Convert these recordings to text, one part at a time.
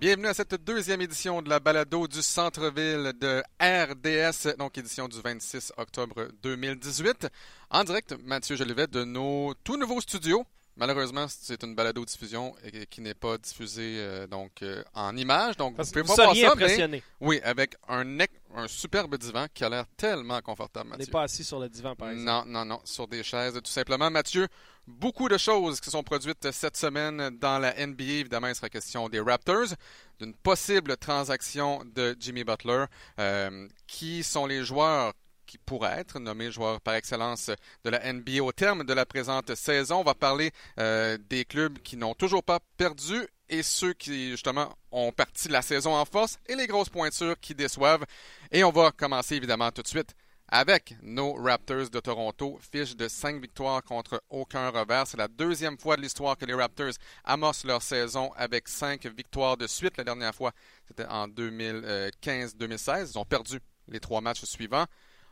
Bienvenue à cette deuxième édition de la balado du centre-ville de RDS, donc édition du 26 octobre 2018. En direct, Mathieu Jolivet de nos tout nouveaux studios. Malheureusement, c'est une balado-diffusion qui n'est pas diffusée euh, donc euh, en images. Donc, Parce vous pouvez pas voir ça, mais oui, avec un, nec- un superbe divan qui a l'air tellement confortable, On n'est Mathieu. pas assis sur le divan, par exemple. Non, non, non, sur des chaises, tout simplement. Mathieu, beaucoup de choses qui sont produites cette semaine dans la NBA. Évidemment, il sera question des Raptors, d'une possible transaction de Jimmy Butler. Euh, qui sont les joueurs qui pourraient être nommés joueurs par excellence de la NBA au terme de la présente saison. On va parler euh, des clubs qui n'ont toujours pas perdu et ceux qui, justement, ont parti la saison en force et les grosses pointures qui déçoivent. Et on va commencer, évidemment, tout de suite avec nos Raptors de Toronto. Fiche de 5 victoires contre aucun revers. C'est la deuxième fois de l'histoire que les Raptors amorcent leur saison avec 5 victoires de suite. La dernière fois, c'était en 2015-2016. Ils ont perdu les trois matchs suivants.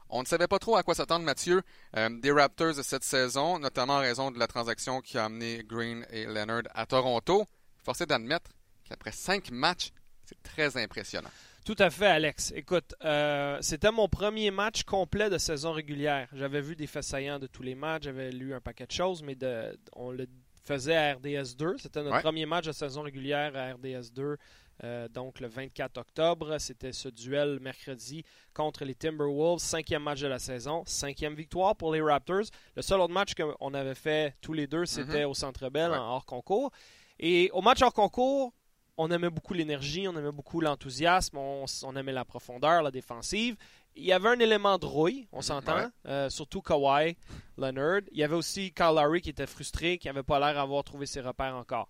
On ne savait pas trop à quoi s'attendre, Mathieu, euh, des Raptors de cette saison, notamment en raison de la transaction qui a amené Green et Leonard à Toronto. Forcé d'admettre qu'après cinq matchs, c'est très impressionnant. Tout à fait, Alex. Écoute, euh, c'était mon premier match complet de saison régulière. J'avais vu des faits saillants de tous les matchs, j'avais lu un paquet de choses, mais de, on le faisait à RDS 2. C'était notre Ouais. premier match de saison régulière à RDS 2, euh, donc le 24 octobre. C'était ce duel mercredi contre les Timberwolves, cinquième match de la saison, cinquième victoire pour les Raptors. Le seul autre match qu'on avait fait tous les deux, c'était au Centre Bell Ouais. en hors concours. Et au match hors concours, on aimait beaucoup l'énergie, on aimait beaucoup l'enthousiasme, on, on aimait la profondeur, la défensive. Il y avait un élément de rouille, on s'entend, Ouais. euh, surtout Kawhi Leonard. Il y avait aussi Kyle Lowry qui était frustré, qui n'avait pas l'air d'avoir trouvé ses repères encore.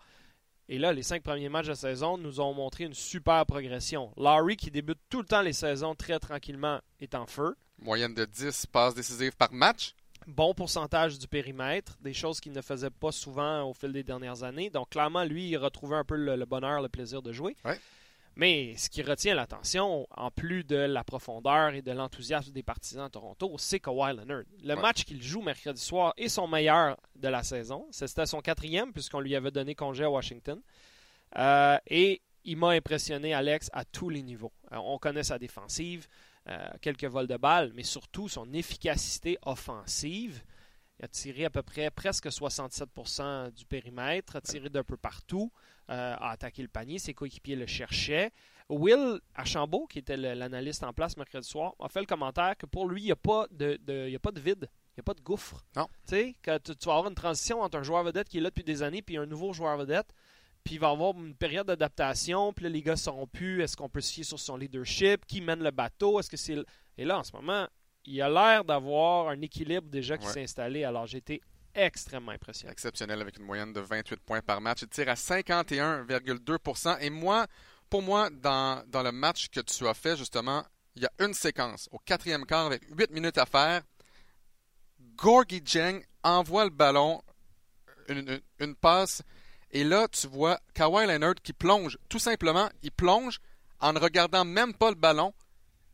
Et là, les cinq premiers matchs de saison nous ont montré une super progression. Lowry, qui débute tout le temps les saisons très tranquillement, est en feu. Moyenne de 10 passes décisives par match. Bon pourcentage du périmètre, des choses qu'il ne faisait pas souvent au fil des dernières années. Donc, clairement, lui, il a retrouvé un peu le, le bonheur, le plaisir de jouer. Ouais. Mais ce qui retient l'attention, en plus de la profondeur et de l'enthousiasme des partisans de Toronto, c'est Kawhi Leonard. Le Ouais. match qu'il joue mercredi soir est son meilleur de la saison. C'était son quatrième, puisqu'on lui avait donné congé à Washington. Euh, et il m'a impressionné, Alex, à tous les niveaux. Euh, on connaît sa défensive, euh, quelques vols de balles, mais surtout son efficacité offensive. Il a tiré à peu près presque 67% du périmètre, a tiré d'un peu partout, euh, a attaqué le panier, ses coéquipiers le cherchaient. Will Archambault, qui était l'analyste en place mercredi soir, a fait le commentaire que pour lui, il n'y a, pas de, de- il y a pas de vide, il n'y a pas de gouffre. Non. Tu sais, que tu, tu vas avoir une transition entre un joueur vedette qui est là depuis des années puis un nouveau joueur vedette, puis il va y avoir une période d'adaptation, puis là, les gars ne sauront plus est-ce qu'on peut se fier sur son leadership, qui mène le bateau, est-ce que c'est... Et là, en ce moment, il a l'air d'avoir un équilibre déjà qui Ouais. s'est installé, alors j'ai été extrêmement impressionné. Exceptionnel avec une moyenne de 28 points par match. Il tire à 51,2% Et moi, pour moi, dans, dans le match que tu as fait, justement, il y a une séquence au quatrième quart avec 8 minutes à faire. Gorgie Jeng envoie le ballon, une, une- une passe, et là, tu vois Kawhi Leonard qui plonge. Tout simplement, il plonge en ne regardant même pas le ballon.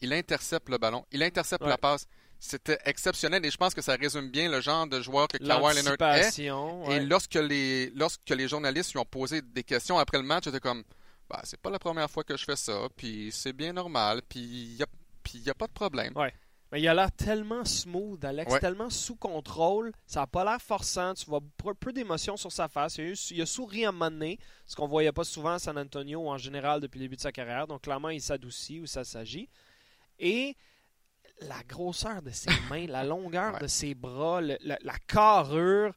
Il intercepte le ballon. Il intercepte Ouais. la passe. C'était exceptionnel et je pense que ça résume bien le genre de joueur que Kawhi Leonard est. Et lorsque les, lorsque les journalistes lui ont posé des questions après le match, j'étais comme, bah, c'est pas la première fois que je fais ça, puis c'est bien normal, puis il n'y a, puis y a pas de problème. Ouais. Mais il a l'air tellement smooth, Alex, Ouais. tellement sous contrôle. Ça n'a pas l'air forçant. Tu vois peu, peu d'émotion sur sa face. Il a, eu- il a souri à un moment donné, ce qu'on voyait pas souvent à San Antonio ou en général depuis le début de sa carrière. Donc clairement, il s'adoucit ou ça s'agit. Et la grosseur de ses mains, la longueur Ouais. de ses bras, le- la, la carrure.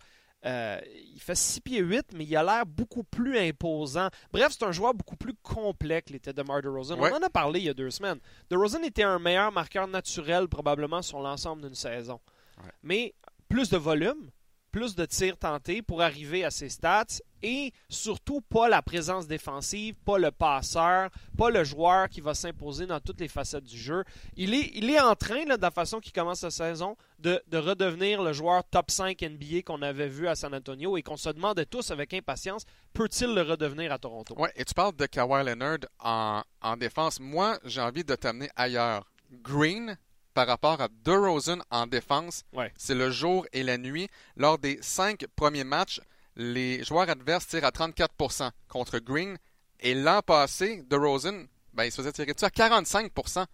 Euh, il fait 6 pieds 8, mais il a l'air beaucoup plus imposant. Bref, c'est un joueur beaucoup plus complet que l'était DeMar DeRozan. Ouais. On en a parlé il y a deux semaines. DeRozan était un meilleur marqueur naturel probablement sur l'ensemble d'une saison. Ouais. Mais plus de volume, plus de tirs tentés pour arriver à ses stats et surtout pas la présence défensive, pas le passeur, pas le joueur qui va s'imposer dans toutes les facettes du jeu. Il est, en train, de la façon qu'il commence sa saison, de, de redevenir le joueur top 5 NBA qu'on avait vu à San Antonio et qu'on se demandait tous avec impatience, peut-il le redevenir à Toronto? Ouais, et tu parles de Kawhi Leonard en défense. Moi, j'ai envie de t'amener ailleurs. Green, par rapport à DeRozan en défense, Ouais. c'est le jour et la nuit. Lors des cinq premiers matchs, les joueurs adverses tirent à 34% contre Green Et l'an passé, DeRozan, ben, il se faisait tirer dessus à 45%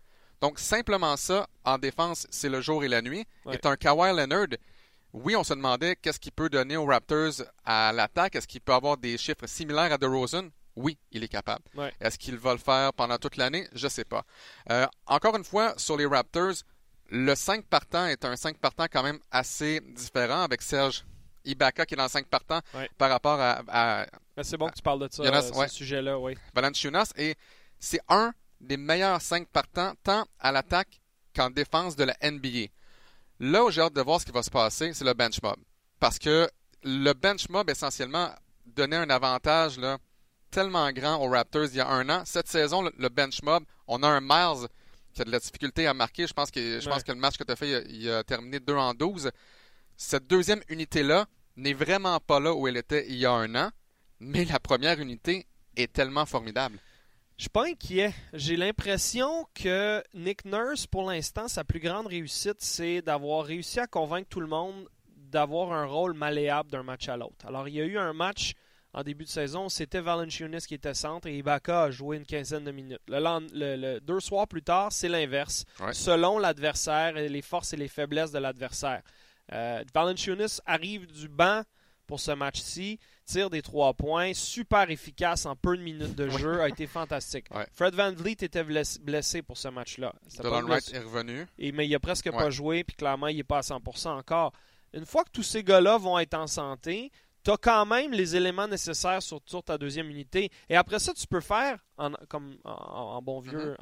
Donc, simplement ça, en défense, c'est le jour et la nuit. Ouais. Et un Kawhi Leonard, oui, on se demandait qu'est-ce qu'il peut donner aux Raptors à l'attaque. Est-ce qu'il peut avoir des chiffres similaires à DeRozan? Oui, il est capable. Ouais. Est-ce qu'il va le faire pendant toute l'année? Je sais pas. Euh, encore une fois, sur les Raptors, le 5 partant est un 5 partant quand même assez différent avec Serge Ibaka qui est dans le 5 partant Ouais. par rapport à, à Mais c'est bon que tu parles de ça, Jonas, euh, ouais. ce sujet-là, oui. Valanciunas et c'est un des meilleurs 5 partants tant à l'attaque qu'en défense de la NBA. Là où j'ai hâte de voir ce qui va se passer, c'est le bench mob. Parce que le bench mob, essentiellement, donnait un avantage là, tellement grand aux Raptors il y a un an. Cette saison, le, le bench mob, on a un Miles qui a de la difficulté à marquer. Je pense que, je Ouais. pense que le match que tu as fait, il a, il a terminé 2 en 12. Cette deuxième unité-là n'est vraiment pas là où elle était il y a un an, mais la première unité est tellement formidable. Je suis pas inquiet. J'ai l'impression que Nick Nurse, pour l'instant, sa plus grande réussite, c'est d'avoir réussi à convaincre tout le monde d'avoir un rôle malléable d'un match à l'autre. Alors, il y a eu un match en début de saison, c'était Valanciunas qui était centre et Ibaka a joué une quinzaine de minutes. Le, lend- le- le- deux soirs plus tard, c'est l'inverse, Ouais. selon l'adversaire et les forces et les faiblesses de l'adversaire. Euh, Valanciunas arrive du banc pour ce match-ci, tire des trois points, super efficace en peu de minutes de jeu, a été fantastique. Ouais. Fred Van Vliet était bless- blessé pour ce match-là. Dylan Wright est revenu. et, mais il a presque Ouais. pas joué, puis clairement, il n'est pas à 100% encore. Une fois que tous ces gars-là vont être en santé, tu as quand même les éléments nécessaires sur, sur ta deuxième unité. Et après ça, tu peux faire, en, comme en, en bon vieux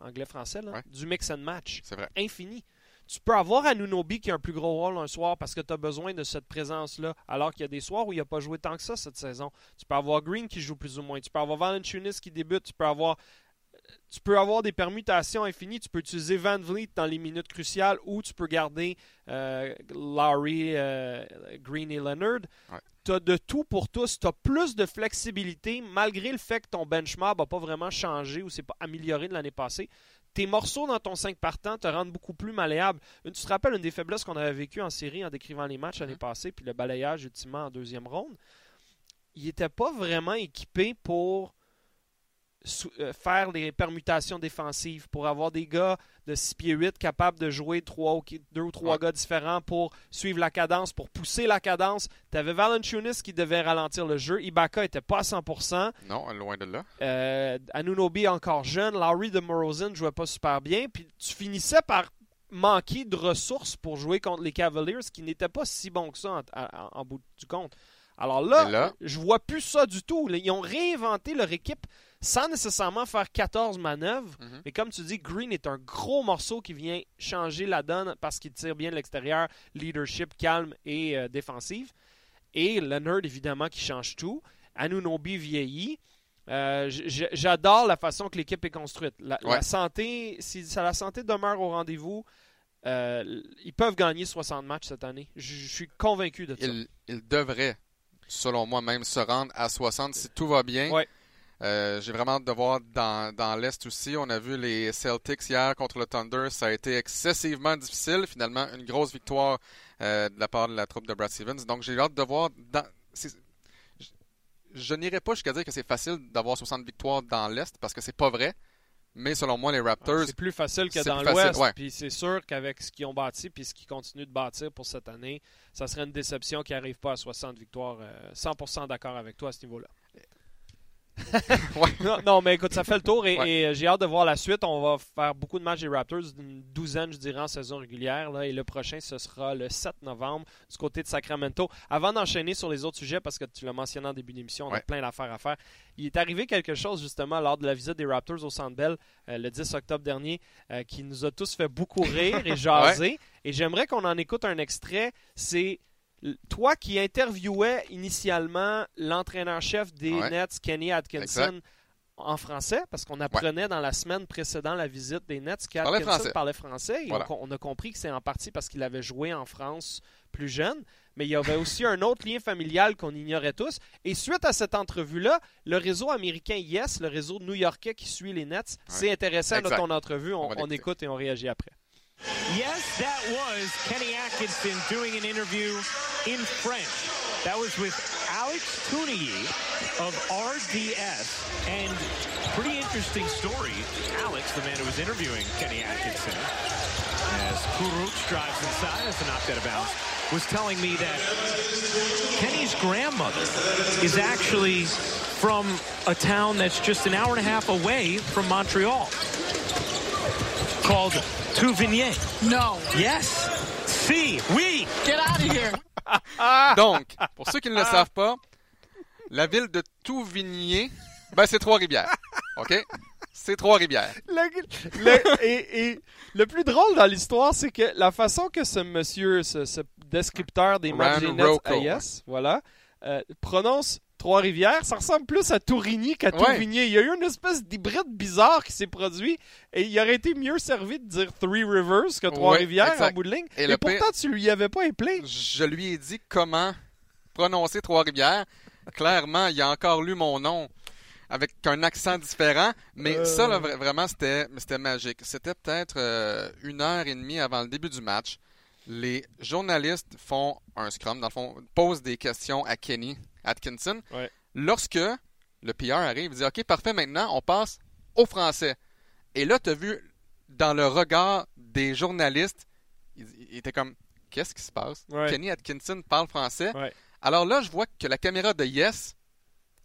anglais-français, Mm-hmm. Ouais. du mix and match. C'est vrai. Infini. Tu peux avoir Anunobi qui a un plus gros rôle un soir parce que tu as besoin de cette présence-là, alors qu'il y a des soirs où il n'a pas joué tant que ça cette saison. Tu peux avoir Green qui joue plus ou moins. Tu peux avoir Valanciunas qui débute. Tu peux avoir tu peux avoir des permutations infinies. Tu peux utiliser Van Vliet dans les minutes cruciales ou tu peux garder euh, Lowry, euh, Green et Leonard. Ouais. Tu as de tout pour tous. Tu as plus de flexibilité malgré le fait que ton benchmark n'a pas vraiment changé ou s'est pas amélioré de l'année passée. Tes morceaux dans ton 5 partant te rendent beaucoup plus malléable. Une- Tu te rappelles une des faiblesses qu'on avait vécues en série en décrivant les matchs l'année Mhm. passée, puis le balayage ultimement en deuxième ronde? Il n'était pas vraiment équipé pour faire les permutations défensives, pour avoir des gars de 6 pieds 8 capables de jouer trois ou, deux ou trois Ouais. gars différents pour suivre la cadence, pour pousser la cadence. Tu avais Valanciunas qui devait ralentir le jeu. Ibaka était pas à 100%. Non, loin de là. Euh, Anunobi encore jeune. Larry de Morozin jouait pas super bien. Puis tu finissais par manquer de ressources pour jouer contre les Cavaliers, ce qui n'était pas si bon que ça en, en- en bout du compte. Alors là, là- je vois plus ça du tout. Ils ont réinventé leur équipe sans nécessairement faire 14 manœuvres. Mhm. Mais comme tu dis, Green est un gros morceau qui vient changer la donne parce qu'il tire bien de l'extérieur, leadership calme et euh, défensive. Et Leonard, évidemment, qui change tout. Anunobi vieillit. Euh, J'adore la façon que l'équipe est construite. La, santé, si la santé demeure au rendez-vous, euh, ils peuvent gagner 60 matchs cette année. Je suis convaincu de ça. Il, il devrait, selon moi, même se rendre à 60 si tout va bien. Ouais. Euh, J'ai vraiment hâte de voir dans, dans l'Est aussi. On a vu les Celtics hier contre le Thunder. Ça a été excessivement difficile. Finalement, une grosse victoire euh, de la part de la troupe de Brad Stevens. Donc, j'ai hâte de voir. Dans, je je n'irai pas jusqu'à dire que c'est facile d'avoir 60 victoires dans l'Est parce que c'est pas vrai. Mais selon moi, les Raptors, C'est plus facile que dans l'Ouest. ouais. Puis c'est sûr qu'avec ce qu'ils ont bâti puis ce qu'ils continuent de bâtir pour cette année, ça serait une déception qu'ils n'arrivent pas à 60 victoires. euh, 100% d'accord avec toi à ce niveau-là. Ouais. non, non, mais écoute, ça fait le tour et, Ouais. et, euh, j'ai hâte de voir la suite. On va faire beaucoup de matchs des Raptors, une douzaine, je dirais, en saison régulière. Là, et le prochain, ce sera le 7 novembre du côté de Sacramento. Avant d'enchaîner sur les autres sujets, parce que tu l'as mentionné en début d'émission, on a plein d'affaires à faire. Il est arrivé quelque chose justement lors de la visite des Raptors au Centre Bell euh, le 10 octobre dernier euh, qui nous a tous fait beaucoup rire et jaser. Et j'aimerais qu'on en écoute un extrait. C'est toi qui interviewais initialement l'entraîneur-chef des Ouais. Nets, Kenny Atkinson, Exact. en français, parce qu'on apprenait dans la semaine précédant la visite des Nets Parlait qu'Atkinson français. parlait français. Et Voilà. on, on a compris que c'est en partie parce qu'il avait joué en France plus jeune. Mais il y avait aussi un autre lien familial qu'on ignorait tous. Et suite à cette entrevue-là, le réseau américain Yes, le réseau new-yorkais qui suit les Nets, s'est intéressé à ton entrevue. On, écoute et on réagit après. Yes, that was Kenny Atkinson doing an interview in French. That was with Alex Cooney of RDS. And pretty interesting story. Alex, the man who was interviewing Kenny Atkinson, as Kuruc drives inside as the knocked out of bounds, was telling me that Kenny's grandmother is actually from a town that's just an hour and a half away from Montreal called Touvigné. No. Yes. Si, oui. Get out of here. Donc, pour ceux qui ne le savent pas, la ville de Touvigné, ben c'est Trois-Rivières. OK? C'est Trois-Rivières. Le, le- et, et le plus drôle dans l'histoire, c'est que la façon que ce monsieur, ce, ce descripteur des matchs des Nets. AS, voilà, euh, prononce Trois-Rivières, ça ressemble plus à Tourigny qu'à Ouais. Touvigné. Il y a eu une espèce d'hybride bizarre qui s'est produit et il aurait été mieux servi de dire Three Rivers que Trois-Rivières en bout de ligne. Et pourtant, tu lui avais pas appelé. Je lui ai dit comment prononcer Trois-Rivières. Clairement, il a encore lu mon nom avec un accent différent, mais Euh. ça, là, vra- vraiment, c'était c'était magique. C'était peut-être euh, une heure et demie avant le début du match. Les journalistes font un scrum, dans le fond, posent des questions à Kenny Atkinson. Ouais. Lorsque le PR arrive, il dit OK, parfait, maintenant, on passe au français. Et là, tu as vu dans le regard des journalistes, il, il était comme Qu'est-ce qui se passe? Ouais. Kenny Atkinson parle français. Ouais. Alors là, je vois que la caméra de Yes,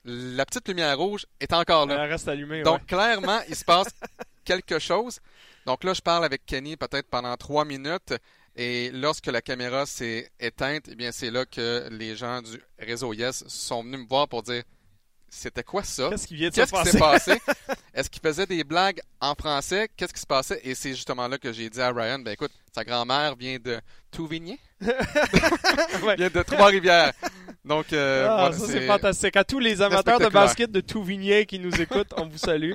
la petite lumière rouge, est encore là. Elle reste allumée. Donc, clairement, il se passe quelque chose. Donc là, je parle avec Kenny peut-être pendant trois minutes. Et lorsque la caméra s'est éteinte, eh bien, c'est là que les gens du réseau Yes sont venus me voir pour dire c'était quoi ça? Qu'est-ce qui vient de se qui passer? s'est passé? Est-ce qu'il faisait des blagues en français? Qu'est-ce qui se passait? Et c'est justement là que j'ai dit à Ryan, ben écoute, sa grand-mère vient de Touvigné, vient de Trois-Rivières. Donc, euh, Ah, voilà, ça c'est fantastique. À tous les amateurs de basket de Touvigné qui nous écoutent, on vous salue.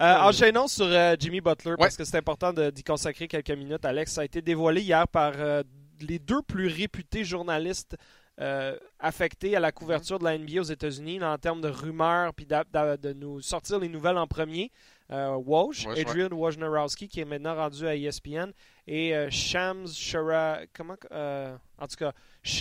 Euh, enchaînons sur euh, Jimmy Butler parce que c'est important d'y consacrer quelques minutes. Alex, ça a été dévoilé hier par euh, les deux plus réputés journalistes euh, affectés à la couverture de la NBA aux États-Unis en termes de rumeurs puis de nous sortir les nouvelles en premier. Woj. Adrian Wojnarowski qui est maintenant rendu à ESPN et Shams Shara, comment en tout cas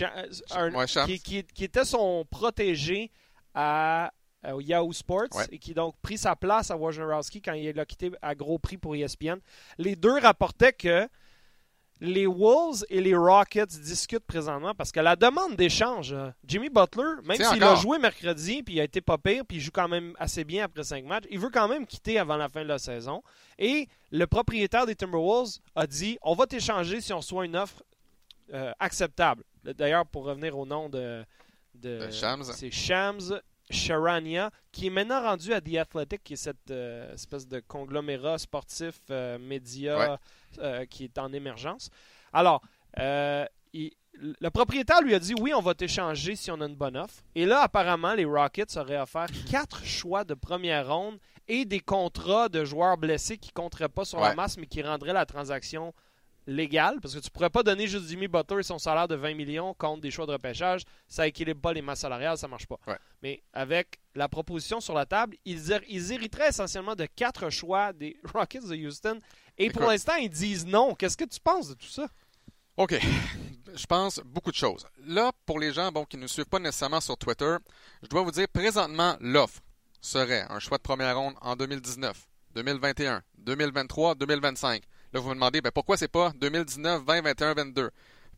un- Shams. qui, qui- qui était son protégé à, à Yahoo Sports Ouais. et qui donc pris sa place à Wojnarowski quand il l'a quitté à gros prix pour ESPN. Les deux rapportaient que les Wolves et les Rockets discutent présentement parce que la demande d'échange, euh, Jimmy Butler, même s'il a joué mercredi puis il a été pas pire puis il joue quand même assez bien après cinq matchs, il veut quand même quitter avant la fin de la saison. Et le propriétaire des Timberwolves a dit on va t'échanger si on reçoit une offre euh, acceptable. D'ailleurs, pour revenir au nom de, de De Shams. c'est Shams Charania, qui est maintenant rendu à The Athletic, qui est cette euh, espèce de conglomérat sportif euh, média Ouais. euh, qui est en émergence. Alors, il- le propriétaire lui a dit oui, on va t'échanger si on a une bonne offre. Et là, apparemment, les Rockets auraient offert quatre choix de première ronde et des contrats de joueurs blessés qui ne compteraient pas sur la masse, mais qui rendraient la transaction légale. Parce que tu pourrais pas donner juste Jimmy Butler et son salaire de 20 millions contre des choix de repêchage. Ça équilibre pas les masses salariales, ça marche pas. Ouais. Mais avec la proposition sur la table, ils, hér- ils hériteraient essentiellement de quatre choix des Rockets de Houston. Et pour l'instant, ils disent non. Qu'est-ce que tu penses de tout ça? OK. Je pense beaucoup de choses. Là, pour les gens bon, qui ne nous suivent pas nécessairement sur Twitter, je dois vous dire, présentement, l'offre serait un choix de première ronde en 2019, 2021, 2023, 2025. Là, vous me demandez, ben, pourquoi c'est pas 2019, 20, 21, 22?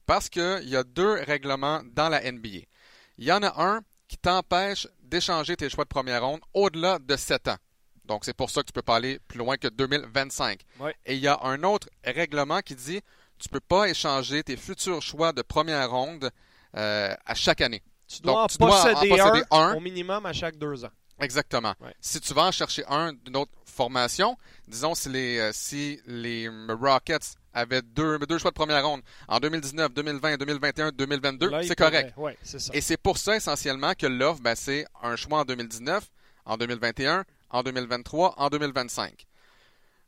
Parce qu'il y a deux règlements dans la NBA. Il y en a un qui t'empêche d'échanger tes choix de première ronde au-delà de 7 ans. Donc, c'est pour ça que tu peux pas aller plus loin que 2025. Ouais. Et il y a un autre règlement qui dit tu peux pas échanger tes futurs choix de première ronde euh, à chaque année. Tu dois, Donc, en, tu dois en posséder posséder un, un. au minimum à chaque deux ans. Exactement. Ouais. Si tu vas en chercher un d'une autre formation, disons si les, euh, si les Rockets avaient deux, deux choix de première ronde en 2019, 2020, 2021, 2022, Là, ils c'est correct. Ouais, ça. Et c'est pour ça essentiellement que l'offre, ben, c'est un choix en 2019, en 2021, en 2023, en 2025.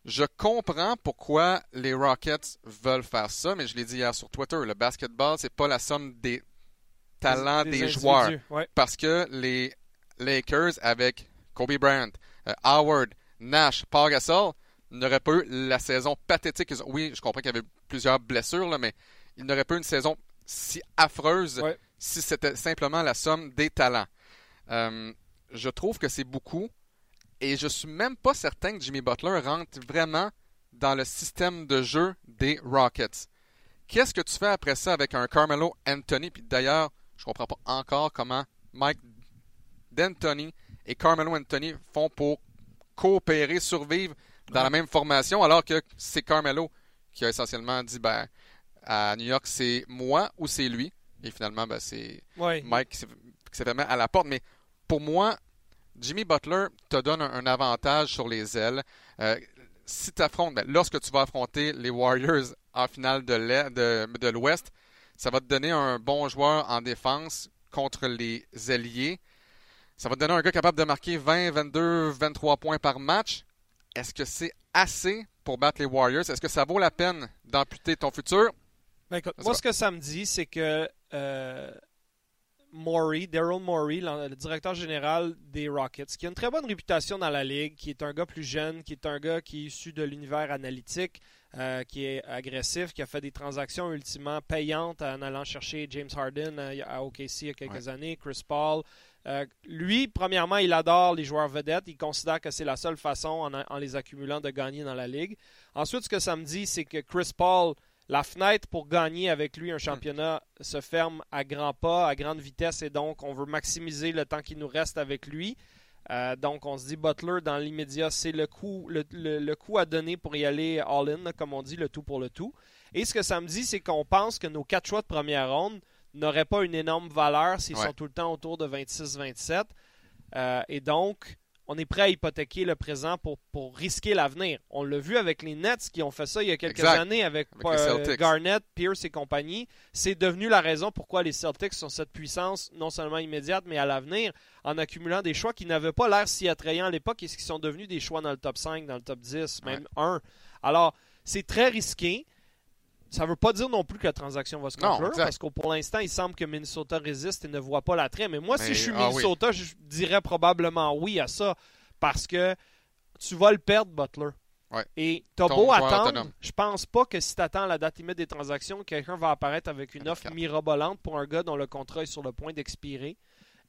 Je comprends pourquoi les Rockets veulent faire ça, mais je l'ai dit hier sur Twitter, le basketball, c'est pas la somme des talents des, joueurs. ouais. Parce que les Lakers, avec Kobe Bryant, euh, Howard, Nash, Paul Gasol, n'auraient pas eu la saison pathétique. Oui, je comprends qu'il y avait plusieurs blessures, là, mais ils n'auraient pas eu une saison si affreuse Ouais. si c'était simplement la somme des talents. Euh, je trouve que c'est beaucoup. Et je suis même pas certain que Jimmy Butler rentre vraiment dans le système de jeu des Rockets. Qu'est-ce que tu fais après ça avec un Carmelo Anthony? Puis d'ailleurs, je comprends pas encore comment Mike D'Antoni et Carmelo Anthony font pour coopérer, survivre dans la même formation, alors que c'est Carmelo qui a essentiellement dit ben, à New York, c'est moi ou c'est lui. Et finalement, ben, c'est Ouais. Mike qui s'est- fait à la porte. Mais pour moi, Jimmy Butler te donne un, un avantage sur les ailes. Euh, si tu affrontes, ben, lorsque tu vas affronter les Warriors en finale de l'Ouest, ça va te donner un bon joueur en défense contre les ailiers. Ça va te donner un gars capable de marquer 20, 22, 23 points par match. Est-ce que c'est assez pour battre les Warriors? Est-ce que ça vaut la peine d'amputer ton futur? Ben, écoute, moi, ce que ça me dit, c'est que euh, Morey, Daryl Morey, le directeur général des Rockets, qui a une très bonne réputation dans la ligue, qui est un gars plus jeune, qui est un gars qui est issu de l'univers analytique, euh, qui est agressif, qui a fait des transactions ultimement payantes en allant chercher James Harden euh, à OKC il y a quelques années, Chris Paul. Euh, lui, premièrement, il adore les joueurs vedettes. Il considère que c'est la seule façon, en, les accumulant, de gagner dans la ligue. Ensuite, ce que ça me dit, c'est que Chris Paul, la fenêtre pour gagner avec lui un championnat se ferme à grands pas, à grande vitesse, et donc on veut maximiser le temps qui nous reste avec lui. Euh, donc on se dit Butler dans l'immédiat, c'est le coup, le, coup à donner pour y aller all-in, comme on dit, le tout pour le tout. Et ce que ça me dit, c'est qu'on pense que nos quatre choix de première ronde n'auraient pas une énorme valeur s'ils Ouais. sont tout le temps autour de 26-27. Euh, et donc, on est prêt à hypothéquer le présent pour, pour risquer l'avenir. On l'a vu avec les Nets qui ont fait ça il y a quelques Exact. années avec, euh. Garnett, Pierce et compagnie. C'est devenu la raison pourquoi les Celtics sont cette puissance non seulement immédiate mais à l'avenir en accumulant des choix qui n'avaient pas l'air si attrayants à l'époque et qui sont devenus des choix dans le top 5, dans le top 10, même 1. Alors, c'est très risqué. Ça ne veut pas dire non plus que la transaction va se conclure, parce que pour l'instant, il semble que Minnesota résiste et ne voit pas l'attrait. Mais moi, Mais- si je suis ah oui. Minnesota, je dirais probablement oui à ça, parce que tu vas le perdre, Butler. Ouais. Et t'as beau attendre, autonome. je pense pas que si tu attends la date limite des transactions, quelqu'un va apparaître avec une Avec offre quatre. mirobolante pour un gars dont le contrat est sur le point d'expirer.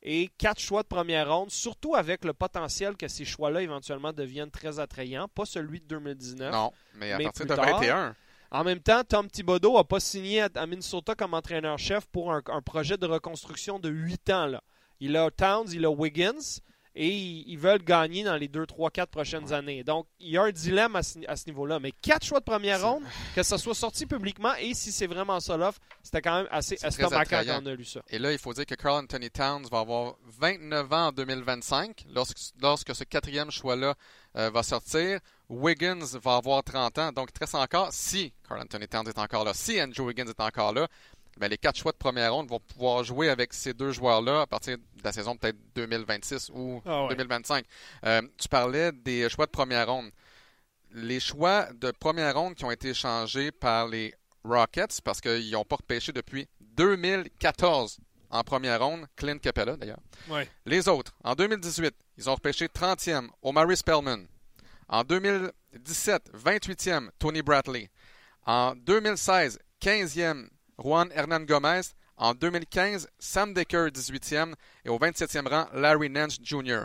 Et quatre choix de première ronde, surtout avec le potentiel que ces choix-là éventuellement deviennent très attrayants, pas celui de 2019. Non, mais à Mais partir de tard, 21. En même temps, Tom Thibodeau n'a pas signé à, Minnesota comme entraîneur-chef pour un, un projet de reconstruction de 8 ans. Là. Il a Towns, il a Wiggins, et ils, veulent gagner dans les 2, 3, 4 prochaines années. Donc, il y a un dilemme à ce, niveau-là. Mais quatre choix de première ronde, que ça soit sorti publiquement, et si c'est vraiment ça l'offre, c'était quand même assez attrayant. quand on a lu ça. Et là, il faut dire que Carl Anthony Towns va avoir 29 ans en 2025 lorsque, lorsque ce quatrième choix-là euh, va sortir. Wiggins va avoir 30 ans, donc il te reste encore, si Carl Anthony Towns est encore là, si Andrew Wiggins est encore là, ben, les quatre choix de première ronde vont pouvoir jouer avec ces deux joueurs-là à partir de la saison peut-être 2026 ou Ah ouais. 2025. Euh, tu parlais des choix de première ronde. Les choix de première ronde qui ont été échangés par les Rockets, parce qu'ils n'ont pas repêché depuis 2014 en première ronde, Clint Capella d'ailleurs. Ouais. Les autres, en 2018, ils ont repêché 30e Omari Spellman. En 2017, 28e Tony Bradley. En 2016, 15e Juan Hernan Gomez. En 2015, Sam Decker, 18e. Et au 27e rang, Larry Nance Jr.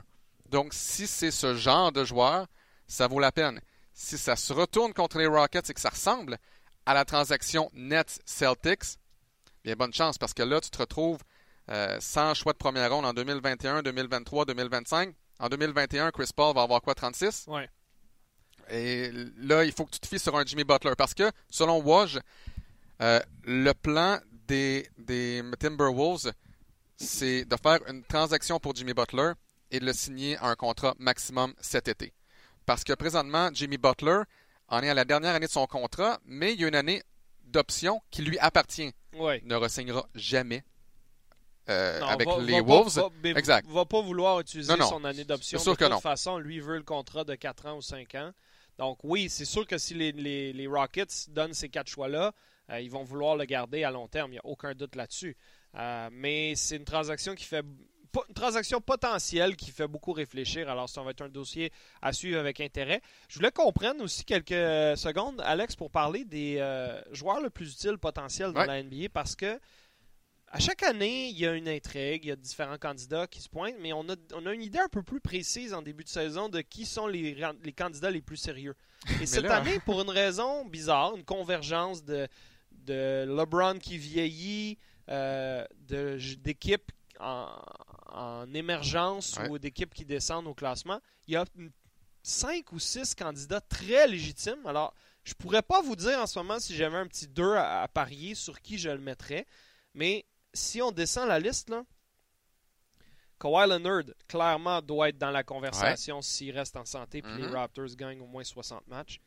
Donc, si c'est ce genre de joueur, ça vaut la peine. Si ça se retourne contre les Rockets et que ça ressemble à la transaction Nets Celtics, bien bonne chance parce que là, tu te retrouves euh, sans choix de première ronde en 2021, 2023, 2025. En 2021, Chris Paul va avoir quoi, 36? Ouais. Et là, il faut que tu te fies sur un Jimmy Butler parce que, selon Woj, euh, le plan des, des Timberwolves, c'est de faire une transaction pour Jimmy Butler et de le signer à un contrat maximum cet été. Parce que présentement, Jimmy Butler en est à la dernière année de son contrat, mais il y a une année d'option qui lui appartient. Ouais. Il ne re-signera jamais euh, Non, avec va- les va pas- Wolves. va- Exact. va pas vouloir utiliser Non, non. son année d'option. De toute façon, lui veut le contrat de 4 ans ou 5 ans. Donc oui, c'est sûr que si les, les- les Rockets donnent ces quatre choix-là, euh, ils vont vouloir le garder à long terme. Il n'y a aucun doute là-dessus. Euh, mais c'est une transaction qui fait une transaction potentielle qui fait beaucoup réfléchir. Alors, ça va être un dossier à suivre avec intérêt. Je voulais qu'on prenne aussi quelques secondes, Alex, pour parler des euh, joueurs le plus utiles potentiels dans Ouais. la NBA parce que à chaque année, il y a une intrigue, il y a différents candidats qui se pointent, mais on a, on a une idée un peu plus précise en début de saison de qui sont les, les candidats les plus sérieux. Et cette là- année, pour une raison bizarre, une convergence de, de LeBron qui vieillit, euh, de- d'équipes en, en émergence Ouais. ou d'équipes qui descendent au classement, il y a cinq ou six candidats très légitimes. Alors, je pourrais pas vous dire en ce moment si j'avais un petit 2 à, à parier sur qui je le mettrais, mais si on descend la liste, là, Kawhi Leonard, clairement, doit être dans la conversation s'il reste en santé puis les Mhm. Raptors gagnent au moins 60 matchs.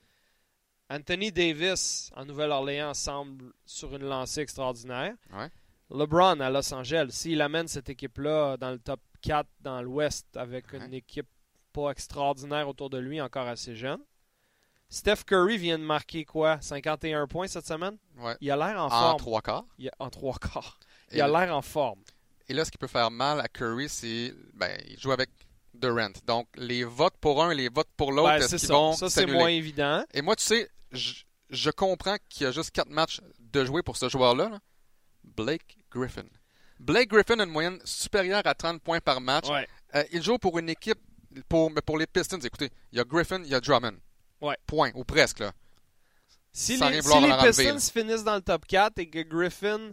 Anthony Davis, en Nouvelle-Orléans, semble sur une lancée extraordinaire. Ouais. LeBron à Los Angeles, s'il amène cette équipe-là dans le top 4 dans l'Ouest avec une équipe pas extraordinaire autour de lui, encore assez jeune. Steph Curry vient de marquer quoi? 51 points cette semaine? Ouais. Il a l'air en, En forme. trois quarts? Il a- en trois quarts. Il a l'air en forme. et là, ce qui peut faire mal à Curry, c'est ben, il joue avec Durant. Donc, les votes pour un et les votes pour l'autre, Ben, est-ce qu'ils ça. vont Ça, c'est moins évident. Et moi, tu sais, je, je comprends qu'il y a juste quatre matchs de jouer pour ce joueur-là. là. Blake Griffin. Blake Griffin a une moyenne supérieure à 30 points par match. Ouais. Euh, il joue pour une équipe, pour, mais pour les Pistons, écoutez, il y a Griffin, il y a Drummond. Ouais. Point, ou presque. Là. Si Sans les, si les Pistons finissent dans le top 4 et que Griffin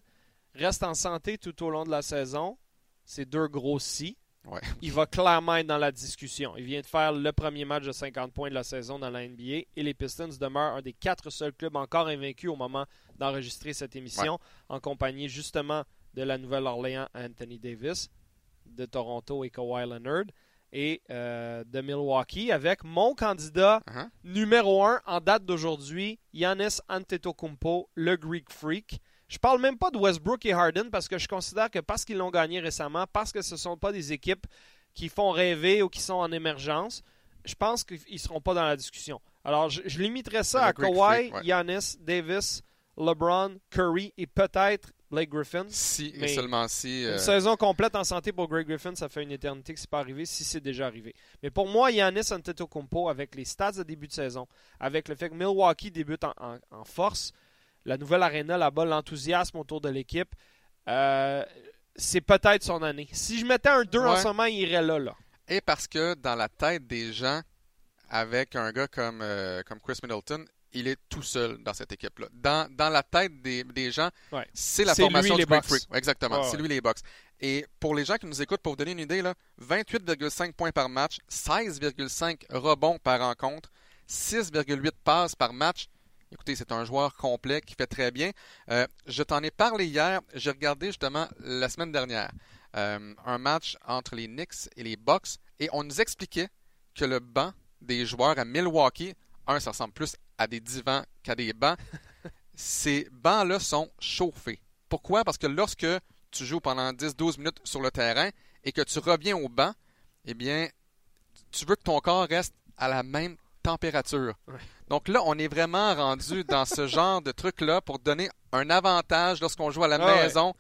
reste en santé tout au long de la saison, c'est deux gros si. Ouais. Il va clairement être dans la discussion. Il vient de faire le premier match de 50 points de la saison dans la NBA et les Pistons demeurent un des quatre seuls clubs encore invaincus au moment d'enregistrer cette émission, en compagnie justement de la Nouvelle-Orléans Anthony Davis, de Toronto et Kawhi Leonard, et euh, de Milwaukee avec mon candidat Uh-huh. numéro 1 en date d'aujourd'hui, Giannis Antetokounmpo, le Greek Freak. Je parle même pas de Westbrook et Harden parce que je considère que parce qu'ils l'ont gagné récemment, parce que ce ne sont pas des équipes qui font rêver ou qui sont en émergence, je pense qu'ils ne seront pas dans la discussion. Alors, je, je limiterais ça à Kawhi, ouais. Giannis, Davis, LeBron, Curry et peut-être Blake Griffin. Si Mais et seulement si. euh, Une saison complète en santé pour Greg Griffin, ça fait une éternité que c'est pas arrivé, si c'est déjà arrivé. Mais pour moi, Giannis Antetokounmpo, avec les stats de début de saison, avec le fait que Milwaukee débute en, en- en force, la nouvelle arena là-bas, l'enthousiasme autour de l'équipe, euh, c'est peut-être son année. Si je mettais un 2 en ce moment, il irait là. là. Et parce que dans la tête des gens, avec un gars comme, euh, comme Chris Middleton, il est tout seul dans cette équipe-là. Dans, dans la tête des, des gens, Ouais. c'est la formation lui, du. Freak. Exactement, c'est ouais. lui les Bucks. Et pour les gens qui nous écoutent, pour vous donner une idée, là, 28,5 points par match, 16,5 rebonds par rencontre, 6,8 passes par match. Écoutez, c'est un joueur complet qui fait très bien. Euh, je t'en ai parlé hier. J'ai regardé justement la semaine dernière euh, un match entre les Knicks et les Bucks et on nous expliquait que le banc des joueurs à Milwaukee, un, ça ressemble plus à des divans qu'à des bancs. Ces bancs-là sont chauffés. Pourquoi? Parce que lorsque tu joues pendant 10-12 minutes sur le terrain et que tu reviens au banc, eh bien, tu veux que ton corps reste à la même température. Donc là, on est vraiment rendu dans ce genre de truc-là pour donner un avantage lorsqu'on joue à la Ah ouais. maison.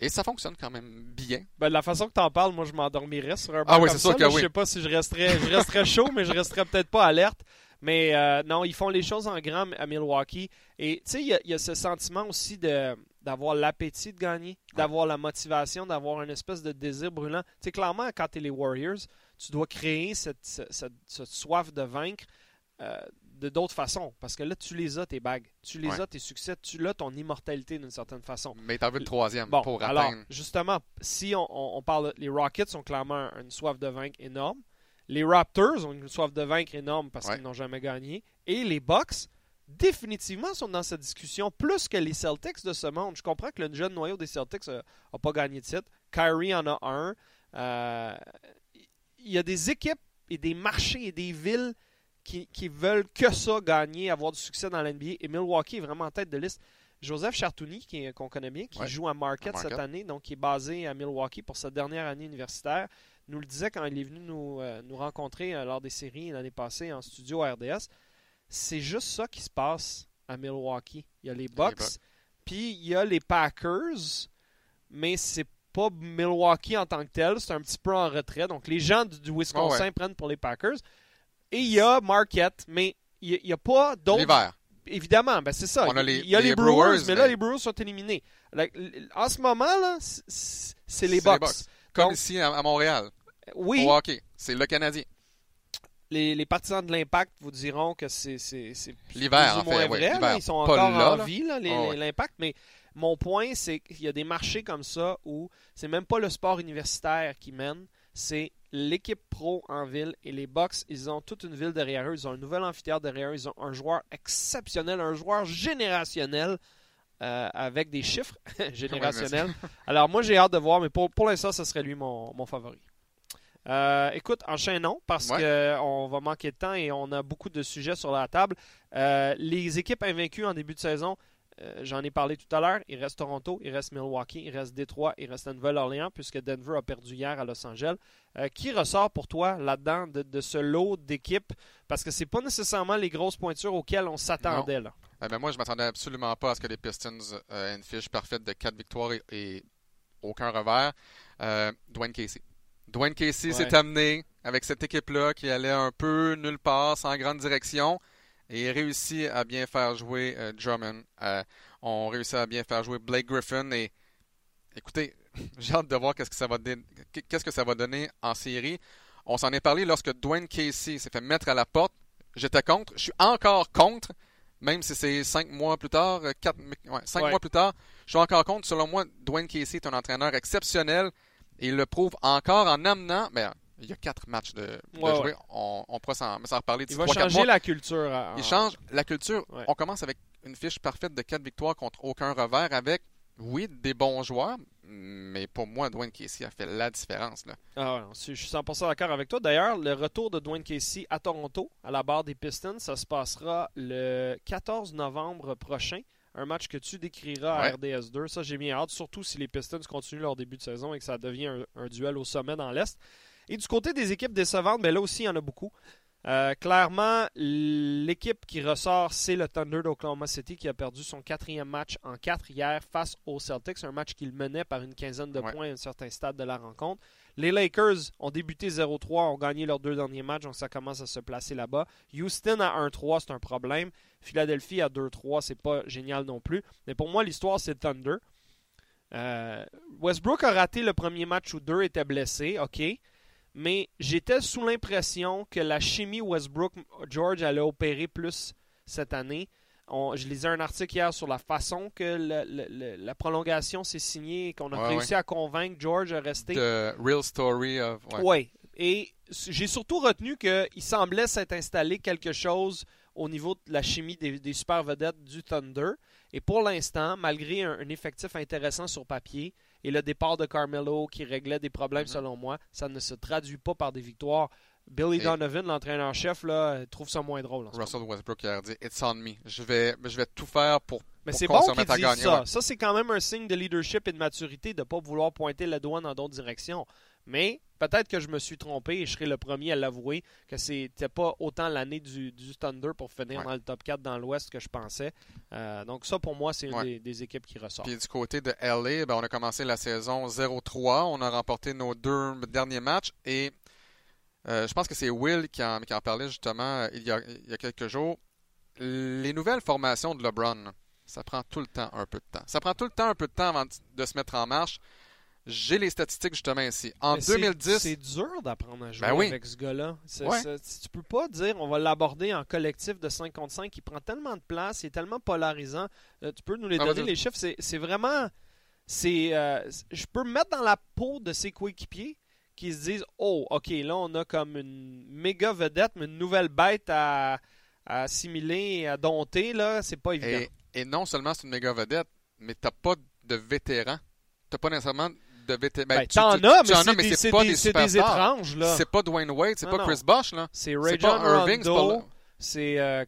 Et ça fonctionne quand même bien. Ben, de la façon que tu en parles, moi, je m'endormirais sur un banc Ah oui, comme c'est sûr ça, que oui. Je sais pas si je resterais, je resterais chaud, mais je resterais peut-être pas alerte. Mais euh, non, ils font les choses en grand à Milwaukee. Et tu sais, il y a- il y, a ce sentiment aussi de d'avoir l'appétit de gagner, d'avoir la motivation, d'avoir une espèce de désir brûlant. Tu sais, clairement, quand tu es les Warriors, tu dois créer cette, cette- cette- cette soif de vaincre euh, de d'autres façons. Parce que là, tu les as, tes bagues. Tu les Ouais. as, tes succès. Tu l'as, ton immortalité d'une certaine façon. Mais t'en veux le troisième Bon, pour alors, atteindre. justement, si on, on- on parle, les Rockets ont clairement une soif de vaincre énorme. Les Raptors ont une soif de vaincre énorme parce Ouais. qu'ils n'ont jamais gagné. Et les Bucks, définitivement, sont dans cette discussion plus que les Celtics de ce monde. Je comprends que le jeune noyau des Celtics n'a pas gagné de titre. Kyrie en a un. Euh, Il y a des équipes et des marchés et des villes qui, qui veulent que ça gagner, avoir du succès dans l'NBA. Et Milwaukee est vraiment en tête de liste. Joseph Chartouni, qu'on connaît bien, qui Ouais. joue à Marquette. cette année, donc qui est basé à Milwaukee pour sa dernière année universitaire, nous le disait quand il est venu nous, euh, nous rencontrer euh, lors des séries l'année passée en studio à RDS. C'est juste ça qui se passe à Milwaukee. Il y a les Bucks, Bucks. puis il y a les Packers, mais c'est pas Milwaukee en tant que tel, c'est un petit peu en retrait. Donc les gens du, du Wisconsin Oh ouais. prennent pour les Packers. Et il y a Marquette, mais il n'y a, pas d'autres L'hiver. évidemment, ben c'est ça. On a il, les- il y a les, les Brewers, Brewers, mais là, les Brewers sont éliminés. En ce moment, là, c'est- les Bucks. Comme ici à, Montréal. Oui, Au hockey. C'est le Canadien. les, les partisans de l'Impact vous diront que c'est L'hiver, plus ou en fait, vrai. ouais, là. l'hiver. Ils sont encore là, en vie, ouais. l'Impact. Mais mon point, c'est qu'il y a des marchés comme ça où c'est même pas le sport universitaire qui mène, c'est l'équipe pro en ville. Et les Bucks, ils ont toute une ville derrière eux. Ils ont un nouvel amphithéâtre derrière eux. Ils ont un joueur exceptionnel, un joueur générationnel. euh, avec des chiffres générationnels. Alors moi j'ai hâte de voir, mais pour, pour l'instant, ce serait lui mon, mon favori. Euh, écoute, enchaînons parce Ouais. qu'on va manquer de temps et on a beaucoup de sujets sur la table. Euh, les équipes invaincues en début de saison, euh, j'en ai parlé tout à l'heure. Il reste Toronto, il reste Milwaukee, il reste Détroit, il reste la Nouvelle-Orléans puisque Denver a perdu hier à Los Angeles. Euh, qui ressort pour toi là-dedans de, de ce lot d'équipes? Parce que c'est pas nécessairement les grosses pointures auxquelles on s'attendait. là. Eh ben, moi, je m'attendais absolument pas à ce que les Pistons euh, aient une fiche parfaite de 4 victoires et, et aucun revers. Dwayne Casey. Dwayne Casey Ouais. s'est amené avec cette équipe-là qui allait un peu nulle part, sans grande direction, et réussit à bien faire jouer euh, Drummond. Euh, on réussit à bien faire jouer Blake Griffin. Et écoutez, j'ai hâte de voir qu'est-ce que ça va dé- qu'est-ce que ça va donner en série. On s'en est parlé lorsque Dwayne Casey s'est fait mettre à la porte. J'étais contre. Je suis encore contre. Même si c'est cinq mois plus tard, euh, quatre, ouais, cinq Ouais. mois plus tard, je suis encore contre. Selon moi, Dwayne Casey est un entraîneur exceptionnel et il le prouve encore en amenant. Mais il y a quatre matchs de, de Ouais, jouer. ouais. On, on pourra s'en reparler Il va changer mois. la culture. en- Il change la culture. Ouais. On commence avec une fiche parfaite de quatre victoires contre aucun revers avec, oui, des bons joueurs, mais pour moi, Dwayne Casey a fait la différence. Là. Ah ouais, je suis 100% d'accord avec toi. D'ailleurs, le retour de Dwayne Casey à Toronto, à la barre des Pistons, ça se passera le 14 novembre prochain. Un match que tu décriras à Ouais. RDS2. Ça, j'ai bien hâte, surtout si les Pistons continuent leur début de saison et que ça devient un, un duel au sommet dans l'Est. Et du côté des équipes décevantes, ben là aussi, il y en a beaucoup. Euh, clairement, l'équipe qui ressort, c'est le Thunder d'Oklahoma City qui a perdu son quatrième match en quatre hier face aux Celtics. Un match qu'il menait par une quinzaine de Ouais. points à un certain stade de la rencontre. Les Lakers ont débuté 0-3, ont gagné leurs deux derniers matchs, donc ça commence à se placer là-bas. Houston à 1-3, c'est un problème. Philadelphie à 2-3, c'est pas génial non plus. Mais pour moi, l'histoire, c'est Thunder. Euh, Westbrook a raté le premier match où deux étaient blessés, ok. Mais j'étais sous l'impression que la chimie Westbrook-George allait opérer plus cette année. On- je lisais un article hier sur la façon que le- le- le- la prolongation s'est signée et qu'on a Ouais, réussi à convaincre George à rester. The real story of. ouais. Ouais. Et j'ai surtout retenu qu'il semblait s'être installé quelque chose au niveau de la chimie des, des super vedettes du Thunder. Et pour l'instant, malgré un, un effectif intéressant sur papier et le départ de Carmelo qui réglait des problèmes Mhm. selon moi, ça ne se traduit pas par des victoires. Billy Donovan, l'entraîneur-chef, trouve ça moins drôle. Russell Westbrook a dit It's on me. Je vais, je vais tout faire pour. Mais c'est bon se qu'ils remette à disent gagner, ça. ouais. Ça, c'est quand même un signe de leadership et de maturité de ne pas vouloir pointer le doigt dans d'autres directions. Mais peut-être que je me suis trompé et je serai le premier à l'avouer que c'était pas autant l'année du, du Thunder pour finir Ouais. dans le top 4 dans l'Ouest que je pensais. Euh, donc ça, pour moi, c'est une Ouais. des, des équipes qui ressort. Puis du côté de LA, ben, on a commencé la saison 0-3. On a remporté nos deux derniers matchs. Et euh, je pense que c'est Will qui en, qui en parlait justement euh, il y, a, il y a quelques jours. Les nouvelles formations de LeBron, ça prend tout le temps un peu de temps. Ça prend tout le temps un peu de temps avant de se mettre en marche. J'ai les statistiques justement ici. En Mais c'est- 2010, C'est dur d'apprendre à jouer Ben oui. avec ce gars-là. Ouais. Tu peux pas dire on va l'aborder en collectif de 5 contre 5. Il prend tellement de place, il est tellement polarisant. Euh, tu peux nous les Ah, donner, les chiffres. C'est vraiment. c'est euh, c'est- Je peux me mettre dans la peau de ses coéquipiers qui se disent Oh, ok, là, on a comme une méga vedette, mais une nouvelle bête à, à assimiler et à dompter. là C'est pas évident. et, et non seulement c'est une méga vedette, mais t'as pas de vétéran. T'as pas nécessairement de vétéran. Ben, T'en as, mais c'est des, c'est pas des- des étranges. là. C'est pas Dwayne Wade, c'est pas non. Chris Bosh, là. C'est Ray pas John Irving, c'est Rondo. pas- c'est euh,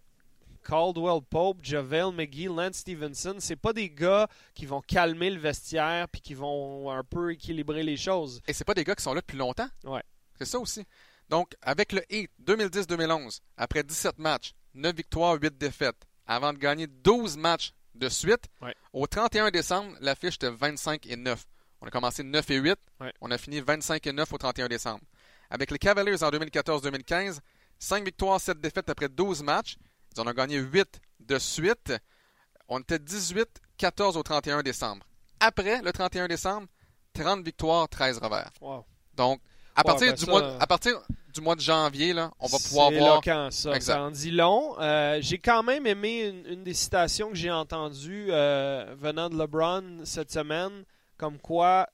Caldwell Pope, JaVale McGee, Lance Stevenson. C'est pas des gars qui vont calmer le vestiaire puis qui vont un peu équilibrer les choses. Et c'est pas des gars qui sont là depuis longtemps. Ouais. C'est ça aussi. Donc, avec le Heat 2010-2011, après 17 matchs, 9 victoires, 8 défaites, avant de gagner 12 matchs de suite, Ouais. au 31 décembre, l'affiche était 25 et 9. On a commencé 9 et 8, Ouais. on a fini 25 et 9 au 31 décembre. Avec les Cavaliers en 2014-2015, 5 victoires, 7 défaites après 12 matchs. Ils en ont gagné 8 de suite. On était 18-14 au 31 décembre. Après le 31 décembre, 30 victoires, 13 revers. Wow. Donc, à, Ouais, partir ben du ça- mois, à partir du mois de janvier, là, on va pouvoir voir. éloquent, ça. Exact. Ça en dit long. Euh, j'ai quand même aimé une, une des citations que j'ai entendues euh, venant de LeBron cette semaine, comme quoi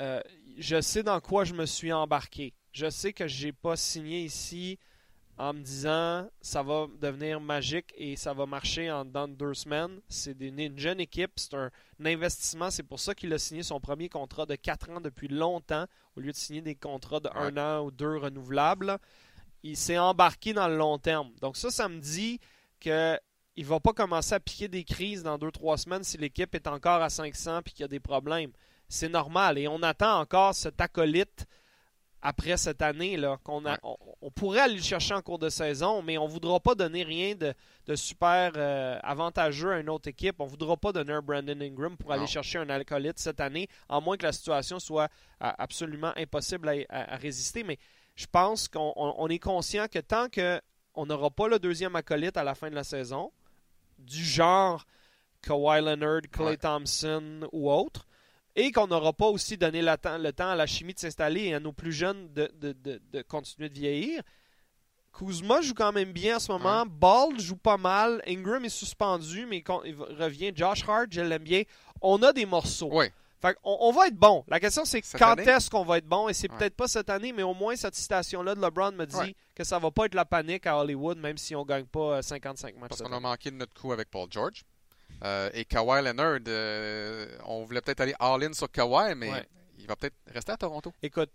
euh, je sais dans quoi je me suis embarqué. Je sais que j'ai pas signé ici en me disant ça va devenir magique et ça va marcher en dedans de deux semaines. C'est une jeune équipe, c'est un, un investissement. C'est pour ça qu'il a signé son premier contrat de quatre ans depuis longtemps au lieu de signer des contrats de un an ou deux renouvelables. Il s'est embarqué dans le long terme. Donc ça, ça me dit que il va pas commencer à piquer des crises dans deux trois semaines si l'équipe est encore à 500 puis qu'il y a des problèmes. C'est normal et on attend encore cet acolyte après cette année là qu'on a, on, on pourrait aller le chercher en cours de saison, mais on voudra pas donner rien de, de super euh, avantageux à une autre équipe. On voudra pas donner un Brandon Ingram pour aller chercher un acolyte cette année, à moins que la situation soit euh, absolument impossible à, à- à résister. Mais je pense qu'on on- on est conscient que tant que on n'aura pas le deuxième acolyte à la fin de la saison, du genre Kawhi Leonard, Clay Ouais. Thompson ou autre, et qu'on n'aura pas aussi donné temps- le temps à la chimie de s'installer et à nos plus jeunes de, de- de- de continuer de vieillir. Kuzma joue quand même bien en ce moment. Ball joue pas mal. Ingram est suspendu, mais il revient. Josh Hart, je l'aime bien. On a des morceaux. Oui, Fait on, va être bon. La question, c'est quand est-ce qu'on va être bon? Et c'est Ouais. peut-être pas cette année, mais au moins cette citation-là de LeBron me dit Ouais. que ça va pas être la panique à Hollywood, même si on gagne pas euh, 55 matchs. parce qu'on a manqué de notre coup avec Paul George. Euh, et Kawhi Leonard, euh, on voulait peut-être aller all-in sur Kawhi, mais Ouais. il va peut-être rester à Toronto. Écoute,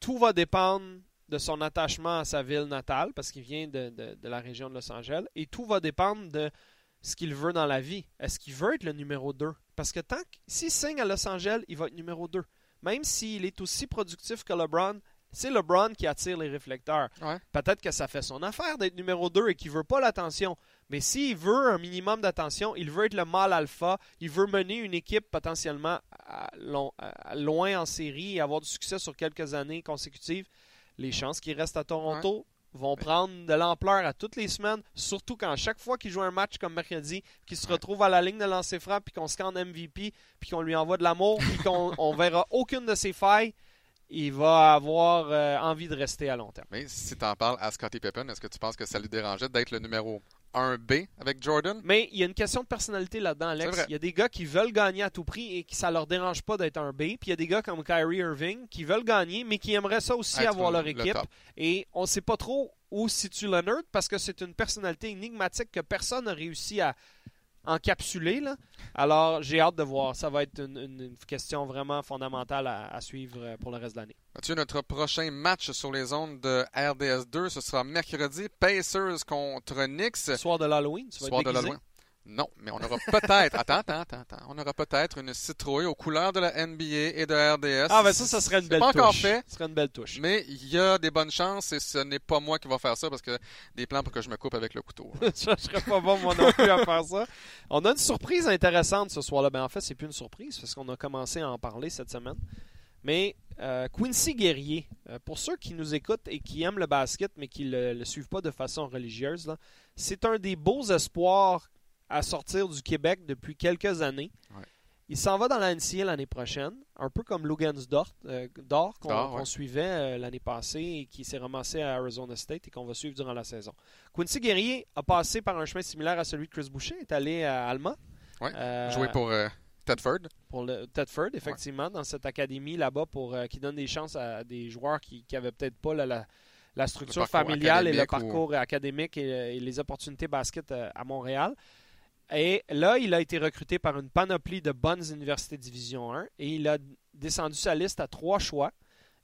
tout va dépendre de son attachement à sa ville natale, parce qu'il vient de, de- de la région de Los Angeles, et tout va dépendre de ce qu'il veut dans la vie. Est-ce qu'il veut être le numéro 2? Parce que tant que s'il signe à Los Angeles, il va être numéro 2. Même s'il est aussi productif que LeBron, c'est LeBron qui attire les réflecteurs. Ouais. Peut-être que ça fait son affaire d'être numéro 2 et qu'il veut pas l'attention. Mais s'il veut un minimum d'attention, il veut être le mâle alpha, il veut mener une équipe potentiellement à long- à loin en série et avoir du succès sur quelques années consécutives, les chances qu'il reste à Toronto vont prendre de l'ampleur à toutes les semaines, surtout quand chaque fois qu'il joue un match comme mercredi, qu'il se Ouais. retrouve à la ligne de lancer franc, puis qu'on scanne MVP, puis qu'on lui envoie de l'amour, puis qu'on on verra aucune de ses failles, il va avoir euh, envie de rester à long terme. Mais si tu en parles à Scottie Pippen, est-ce que tu penses que ça lui dérangeait d'être le numéro 1B avec Jordan? Mais il y a une question de personnalité là-dedans, Alex. Il y a des gars qui veulent gagner à tout prix et qui ça leur dérange pas d'être un B. Puis il y a des gars comme Kyrie Irving qui veulent gagner, mais qui aimeraient ça aussi Être avoir leur le équipe. Et on ne sait pas trop où situe Leonard parce que c'est une personnalité énigmatique que personne n'a réussi à encapsuler. Là. Alors j'ai hâte de voir. Ça va être une, une- une question vraiment fondamentale à, à suivre euh, pour le reste de l'année. Mathieu, notre prochain match sur les ondes de RDS2, ce sera mercredi, Pacers contre Knicks. Soir de l'Halloween, Soir de l'Halloween. Non, mais on aura peut-être, attends, attends, attends, attends, on aura peut-être une citrouille aux couleurs de la NBA et de RDS. Ah ben ça, ça serait une belle pas touche. encore fait, Ce serait une belle touche. mais il y a des bonnes chances et ce n'est pas moi qui va faire ça parce que des plans pour que je me coupe avec le couteau. je serais pas bon moi non plus à faire ça. On a une surprise intéressante ce soir-là. Ben, en fait, c'est plus une surprise parce qu'on a commencé à en parler cette semaine. Mais euh, Quincy Guerrier, euh, pour ceux qui nous écoutent et qui aiment le basket mais qui ne le, suivent pas de façon religieuse, c'est un des beaux espoirs à sortir du Québec depuis quelques années. Ouais. Il s'en va dans la NCA l'année prochaine, un peu comme Lugansdorf, euh, Dort, qu'on ouais. suivait euh, l'année passée et qui s'est ramassé à Arizona State et qu'on va suivre durant la saison. Quincy Guerrier a passé par un chemin similaire à celui de Chris Boucher, est allé à Alma. Ouais, Euh, Jouer pour euh, Tedford. pour le Tedford, effectivement, dans cette académie là-bas pour qui donne des chances à des joueurs qui n'avaient peut-être pas la, la, la structure familiale et le ou- parcours académique et, et les opportunités basket à Montréal. Et là, il a été recruté par une panoplie de bonnes universités Division 1 et il a descendu sa liste à trois choix.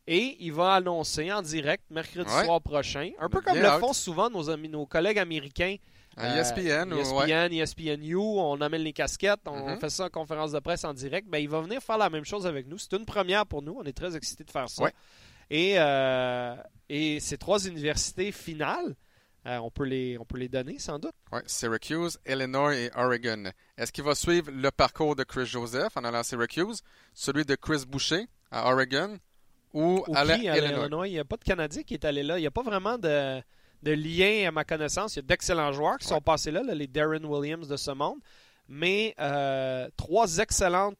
Et il va annoncer en direct mercredi Ouais. soir prochain, un peu Bien comme le hâte. font souvent nos, amis, nos collègues américains À euh, ESPN, ou, ouais. ESPN, ESPNU, on amène les casquettes, on Mhm. fait ça en conférence de presse en direct. Ben, il va venir faire la même chose avec nous. C'est une première pour nous. On est très excités de faire ça. Ouais. Et, euh, et ces trois universités finales, euh, on, peut les, on peut les donner sans doute. Ouais, Syracuse, Illinois et Oregon. Est-ce qu'il va suivre le parcours de Chris Joseph en allant à Syracuse, celui de Chris Boucher à Oregon ou Ou à qui, à Illinois? l'Illinois, il n'y a pas de Canadien qui est allé là. Il n'y a pas vraiment de, de lien à ma connaissance. Il y a d'excellents joueurs qui sont passés là, les Darren Williams de ce monde, mais euh, trois excellentes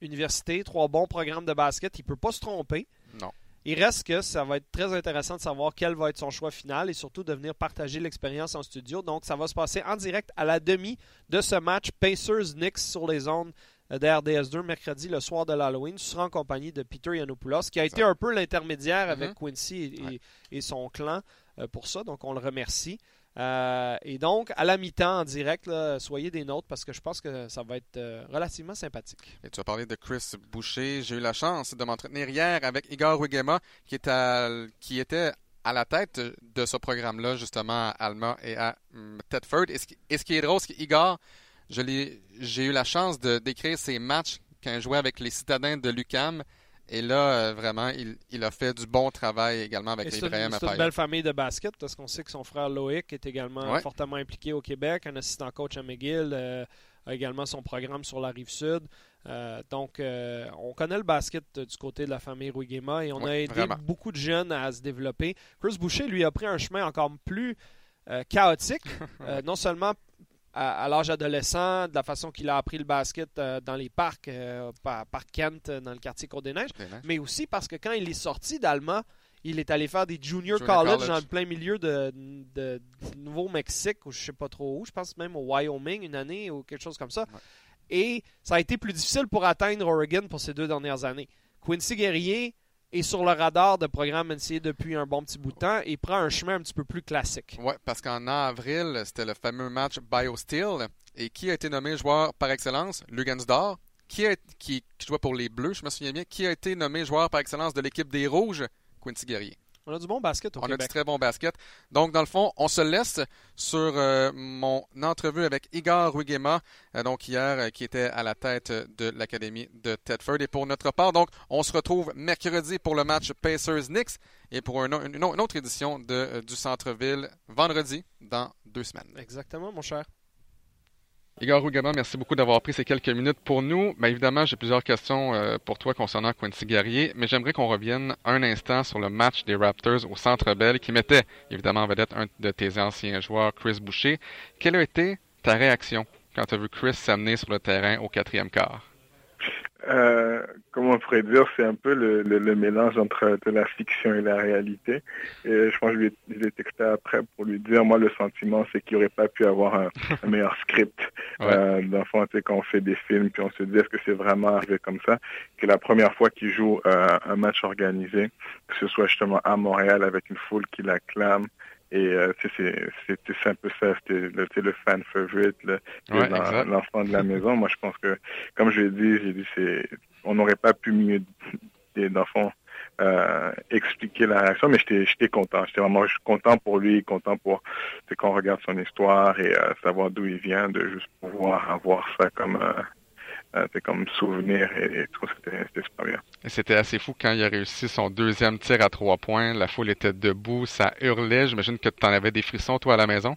universités, trois bons programmes de basket. Il ne peut pas se tromper. Non. Il reste que ça va être très intéressant de savoir quel va être son choix final et surtout de venir partager l'expérience en studio. Donc, ça va se passer en direct à la demi de ce match Pacers-Knicks sur les zones d'RDS2 mercredi, le soir de l'Halloween. Tu seras en compagnie de Peter Yanopoulos, qui a été un peu l'intermédiaire avec Mhm. Quincy et, et son clan euh, pour ça. Donc, on le remercie. Euh, et donc, à la mi-temps, en direct, soyez des nôtres parce que je pense que ça va être euh, relativement sympathique. Et tu as parlé de Chris Boucher. J'ai eu la chance de m'entretenir hier avec Igor Wigema, qui, était à la tête de ce programme-là, justement, à Alma et à hum, Tedford. Et ce, qui, est drôle, c'est qu'Igor, j'ai eu la chance de décrire ses matchs quand il jouait avec les citadins de l'UCAM. Et là, euh, vraiment, il, il a fait du bon travail également avec Et C'est une, Ibrahim c'est une belle famille de basket parce qu'on sait que son frère Loïc est également Ouais. fortement impliqué au Québec, un assistant coach à McGill, euh, a également son programme sur la rive sud. Euh, donc, euh, on connaît le basket du côté de la famille Ruigema et on a aidé vraiment. beaucoup de jeunes à se développer. Chris Boucher, lui, a pris un chemin encore plus chaotique, non seulement à, à l'âge adolescent, de la façon qu'il a appris le basket euh, dans les parcs, euh, par, par Kent, euh, dans le quartier Côte-des-Neiges, mais aussi parce que quand il est sorti d'Allemand, il est allé faire des junior, Junior college, college. dans le plein milieu de, Nouveau-Mexique, ou je sais pas trop où, je pense même au Wyoming une année ou quelque chose comme ça. Ouais. Et ça a été plus difficile pour atteindre Oregon pour ces deux dernières années. Quincy Guerrier est sur le radar de programme NCAA depuis un bon petit bout de temps et prend un chemin un petit peu plus classique. Oui, parce qu'en avril, c'était le fameux match BioSteel. Et qui a été nommé joueur par excellence? Lugansdor. Qui, qui, qui pour les Bleus, je me souviens bien. Qui a été nommé joueur par excellence de l'équipe des Rouges? Quincy Guerrier. On a du bon basket au On a du très bon basket. Donc, dans le fond, on se laisse sur euh, mon entrevue avec Igor Ruigema, euh, donc hier, euh, qui était à la tête de l'Académie de Tedford. Et pour notre part, donc, on se retrouve mercredi pour le match Pacers-Knicks et pour une, une autre édition de, euh, du Centre-Ville vendredi dans deux semaines. Exactement, mon cher. Igor Ruigema, merci beaucoup d'avoir pris ces quelques minutes pour nous. Mais évidemment, j'ai plusieurs questions euh, pour toi concernant Quincy Guerrier, mais j'aimerais qu'on revienne un instant sur le match des Raptors au Centre Bell qui mettait évidemment en vedette un de tes anciens joueurs, Chris Boucher. Quelle a été ta réaction quand tu as vu Chris s'amener sur le terrain au quatrième quart? Euh, comment on pourrait dire, c'est un peu le, le, le mélange entre de la fiction et la réalité. Et je pense que je lui ai, texté après pour lui dire, moi, le sentiment, c'est qu'il n'aurait pas pu avoir un, un meilleur script. Ouais. Euh, fond, tu sais, quand on fait des films, puis on se dit, est-ce que c'est vraiment arrivé comme ça? Que la première fois qu'il joue euh, un match organisé, que ce soit justement à Montréal avec une foule qui l'acclame, et euh, c'est un peu ça, c'était le, fan favorite, Ouais, l'enfant de la maison. Moi, je pense que, comme je l'ai dit, j'ai dit, c'est, on n'aurait pas pu mieux, dans le fond, euh, expliquer la réaction, mais j'étais, j'étais content. J'étais vraiment content pour lui, content pour, qu'on regarde son histoire et euh, savoir d'où il vient, de juste pouvoir avoir ça comme, euh, c'est comme souvenir et, et tout, c'était, c'était super bien. Et c'était assez fou quand il a réussi son deuxième tir à trois points. La foule était debout, ça hurlait. J'imagine que tu en avais des frissons, toi, à la maison?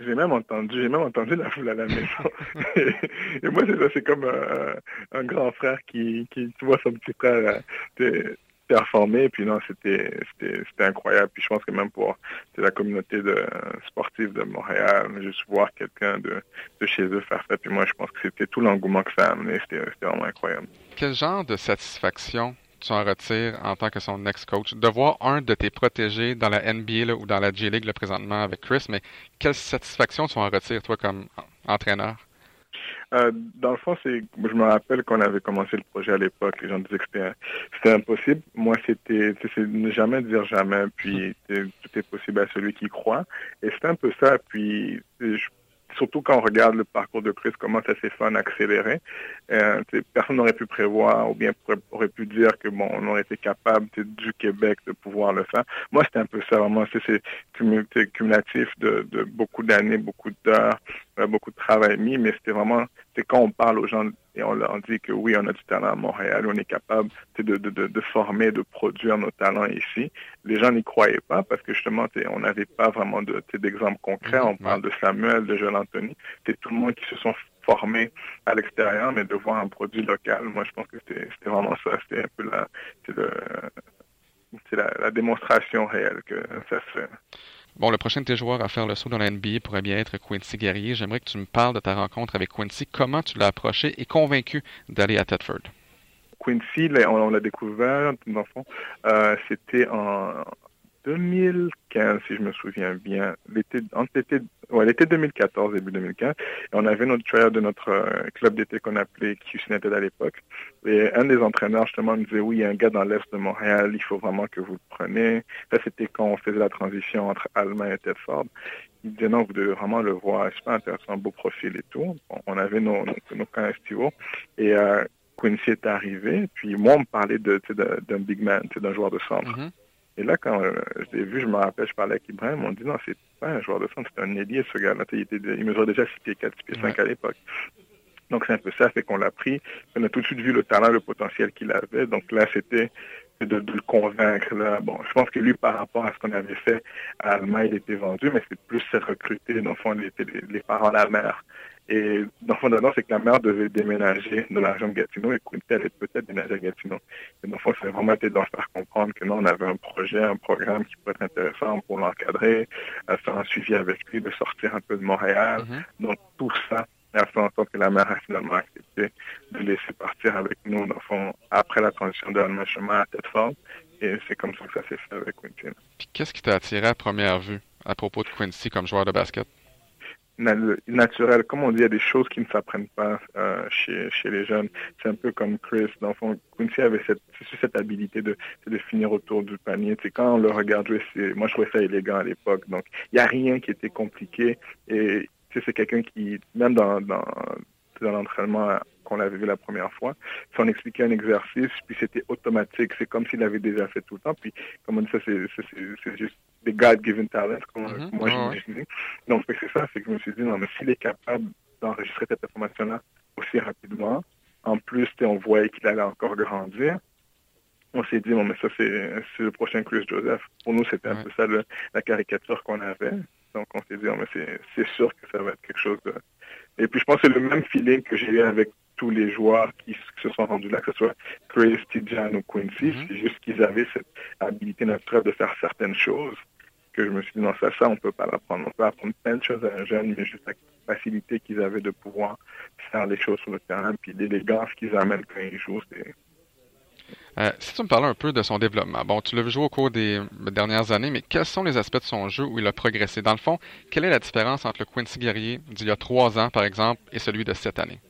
J'ai même entendu, j'ai même entendu la foule à la maison. et moi, c'est ça, c'est comme un, un grand frère qui, qui, tu vois son petit frère performer. Puis non, c'était, incroyable. Puis je pense que même pour la communauté de, sportive de Montréal, juste voir quelqu'un de, de chez eux faire ça. Puis moi, je pense que c'était tout l'engouement que ça a amené. C'était, vraiment incroyable. Quel genre de satisfaction tu en retires en tant que son ex-coach? De voir un de tes protégés dans la NBA ou dans la J-League là, présentement avec Chris, mais quelle satisfaction tu en retires, toi, comme en- entraîneur? Euh, dans le fond, c'est, je me rappelle qu'on avait commencé le projet à l'époque, les gens disaient que c'était, impossible. Moi, c'était, ne jamais dire jamais, puis c'est- tout est possible à celui qui croit. Et c'est un peu ça. Puis, je- surtout quand on regarde le parcours de Chris, comment ça s'est fait en accéléré. Euh, personne n'aurait pu prévoir ou bien aurait pu dire que bon, on aurait été capable du Québec de pouvoir le faire. Moi, c'était un peu ça vraiment. C'est, c'est cumu- c'est cumulatif de, de beaucoup d'années, beaucoup d'heures, beaucoup de travail mis, mais c'était vraiment, c'est quand on parle aux gens et on leur dit que oui, on a du talent à Montréal, on est capable de, de, de, de former, de produire nos talents ici. Les gens n'y croyaient pas parce que justement, on n'avait pas vraiment de, tu sais, d'exemples concrets. Mhm, On parle de Samuel, de Joel Anthony. C'est tout le monde qui se sont formés à l'extérieur, mais de voir un produit local, moi, je pense que c'était vraiment ça. C'était un peu c'est la, la démonstration réelle que ça se fait. Bon, le prochain de tes joueurs à faire le saut dans la NBA pourrait bien être Quincy Guerrier. J'aimerais que tu me parles de ta rencontre avec Quincy. Comment tu l'as approché et convaincu d'aller à Tedford? Quincy, on, l'a découvert, dans le fond, euh, c'était en, 2015, si je me souviens bien, l'été, l'été, ouais, l'été 2014, début 2015, et on avait notre tryout de notre euh, club d'été qu'on appelait United à l'époque. Et un des entraîneurs, justement, nous disait, oui, il y a un gars dans l'Est de Montréal, il faut vraiment que vous le preniez. Ça, c'était quand on faisait la transition entre Allemagne et Tedford. Il disait, non, vous devez vraiment le voir, super intéressant, beau profil et tout. on avait nos, nos, nos camps. Et euh, Quincy est arrivé, puis moi, on me parlait de, d'un big man, d'un joueur de centre. Mm-hmm. Et là, quand euh, je l'ai vu, je me rappelle, je parlais avec Ibrahim, on dit non, c'est pas un joueur de centre, c'est un ailier, ce gars-là. Il, était, il mesurait déjà 6 pieds 4, 6 pieds 5 à l'époque. Donc c'est un peu ça, fait qu'on l'a pris. On a tout de suite vu le talent, le potentiel qu'il avait. Donc là, c'était de, le convaincre. Là. Bon, je pense que lui, par rapport à ce qu'on avait fait à Allemagne, il était vendu, mais c'est plus recruté. Dans le fond, les, les, les parents, la mère. Et dans le fond, c'est que la mère devait déménager de la région de Gatineau et Quinty allait peut-être déménager à Gatineau. Et dans le fond, c'est vraiment été d'en faire comprendre que non, on avait un projet, un programme qui pourrait être intéressant pour l'encadrer, faire un suivi avec lui, de sortir un peu de Montréal. Mm-hmm. Donc, tout ça a fait en sorte que la mère a finalement accepté de laisser partir avec nous, dans le fond, après la transition de Allemagne chemin à Tedford. Et c'est comme ça que ça s'est fait avec Quincy. Puis qu'est-ce qui t'a attiré à première vue à propos de Quincy comme joueur de basket? Naturel. Comme on dit, il y a des choses qui ne s'apprennent pas euh, chez, les jeunes. C'est un peu comme Chris. Dans le fond, Quincy avait cette, cette habilité de, de finir autour du panier. C'est quand on le regarde moi je trouvais ça élégant à l'époque. Donc, il n'y a rien qui était compliqué. Et c'est quelqu'un qui, même dans, l'entraînement qu'on l'avait vu la première fois, si on expliquait un exercice, puis c'était automatique. C'est comme s'il avait déjà fait tout le temps. Puis, comme on dit ça, c'est juste des God-given talents, comme mm-hmm. moi j'imagine. Donc, c'est ça, c'est que je me suis dit, non, mais s'il est capable d'enregistrer cette information-là aussi rapidement, en plus, on voyait qu'il allait encore grandir, on s'est dit, non, mais ça, c'est le prochain Chris Joseph. Pour nous, c'était un peu ça la caricature qu'on avait. Donc, on s'est dit, non, mais c'est sûr que ça va être quelque chose de... Et puis, je pense que c'est le même feeling que j'ai eu avec tous les joueurs qui se sont rendus là, que ce soit Chris, Tijan ou Quincy. Mm-hmm. C'est juste qu'ils avaient cette habilité naturelle de faire certaines choses que je me suis dit, non, ça, ça, on peut pas l'apprendre. On peut apprendre plein de choses à un jeune, mais juste la facilité qu'ils avaient de pouvoir faire les choses sur le terrain, puis l'élégance qu'ils amènent quand ils jouent, c'est... Euh, si tu me parlais un peu de son développement, bon, tu l'as vu jouer au cours des dernières années, mais quels sont les aspects de son jeu où il a progressé? Dans le fond, quelle est la différence entre le Quincy Guerrier d'il y a trois ans, par exemple, et celui de cette année?